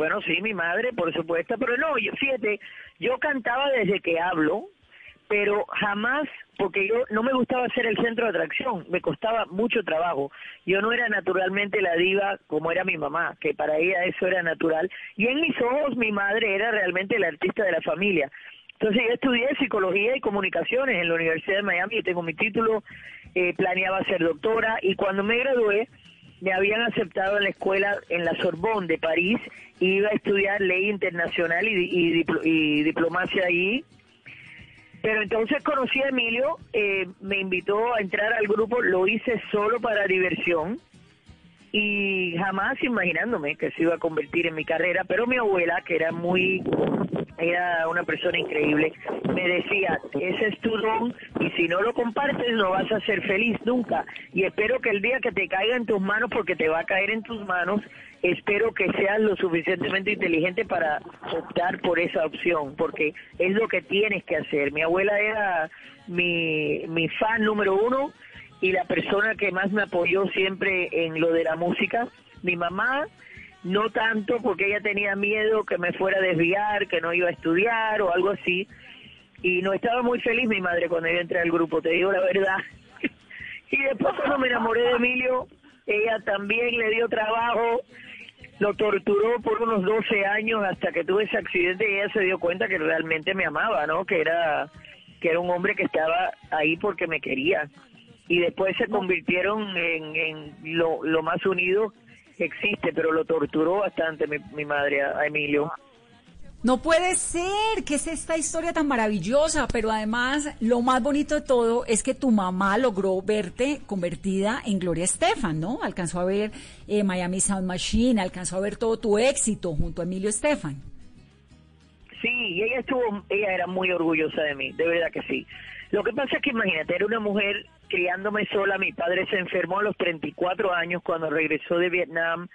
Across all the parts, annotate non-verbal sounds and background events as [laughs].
Bueno, sí, mi madre, por supuesto, pero no, yo, fíjate, yo cantaba desde que hablo, pero jamás, porque yo no me gustaba ser el centro de atracción, me costaba mucho trabajo. Yo no era naturalmente la diva como era mi mamá, que para ella eso era natural, y en mis ojos mi madre era realmente la artista de la familia. Entonces yo estudié psicología y comunicaciones en la Universidad de Miami, y tengo mi título, eh, planeaba ser doctora, y cuando me gradué, me habían aceptado en la escuela en la Sorbonne de París, iba a estudiar ley internacional y, y, y diplomacia ahí, pero entonces conocí a Emilio, eh, me invitó a entrar al grupo, lo hice solo para diversión y jamás imaginándome que se iba a convertir en mi carrera, pero mi abuela, que era muy, era una persona increíble, me decía, ese es tu don y si no lo compartes no vas a ser feliz nunca y espero que el día que te caiga en tus manos, porque te va a caer en tus manos, espero que seas lo suficientemente inteligente para optar por esa opción, porque es lo que tienes que hacer. Mi abuela era mi, mi fan número uno y la persona que más me apoyó siempre en lo de la música. Mi mamá, no tanto porque ella tenía miedo que me fuera a desviar, que no iba a estudiar o algo así. Y no estaba muy feliz mi madre cuando yo entré al grupo, te digo la verdad. [laughs] y después cuando me enamoré de Emilio, ella también le dio trabajo, lo torturó por unos 12 años hasta que tuve ese accidente y ella se dio cuenta que realmente me amaba, ¿no? Que era que era un hombre que estaba ahí porque me quería. Y después se convirtieron en, lo, lo más unido que existe, pero lo torturó bastante mi, mi madre a, a Emilio. No puede ser, que es esta historia tan maravillosa, pero además lo más bonito de todo es que tu mamá logró verte convertida en Gloria Estefan, ¿no? Alcanzó a ver eh, Miami Sound Machine, alcanzó a ver todo tu éxito junto a Emilio Estefan. Sí, y ella estuvo, ella era muy orgullosa de mí, de verdad que sí. Lo que pasa es que imagínate, era una mujer criándome sola, mi padre se enfermó a los 34 años cuando regresó de Vietnam,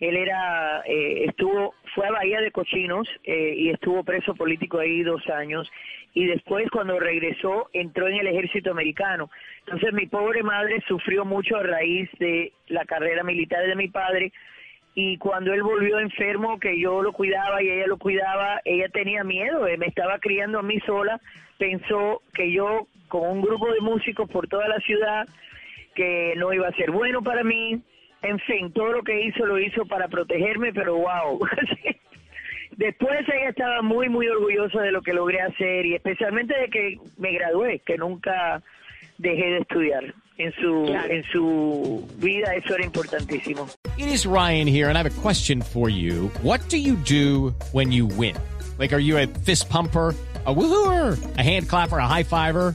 él era, eh, estuvo, fue a Bahía de Cochinos eh, y estuvo preso político ahí dos años y después cuando regresó entró en el ejército americano. Entonces mi pobre madre sufrió mucho a raíz de la carrera militar de mi padre y cuando él volvió enfermo, que yo lo cuidaba y ella lo cuidaba, ella tenía miedo, eh, me estaba criando a mí sola, pensó que yo con un grupo de músicos por toda la ciudad, que no iba a ser bueno para mí, en fin, todo lo que hizo lo hizo para protegerme, pero wow. [laughs] Después ella estaba muy, muy orgullosa de lo que logré hacer y especialmente de que me gradué, que nunca dejé de estudiar. En su, en su vida eso era importantísimo. It is Ryan here, and I have a question for you. What do you do when you win? Like, are you a fist pumper? A woohooer, a hand clapper, a high fiver.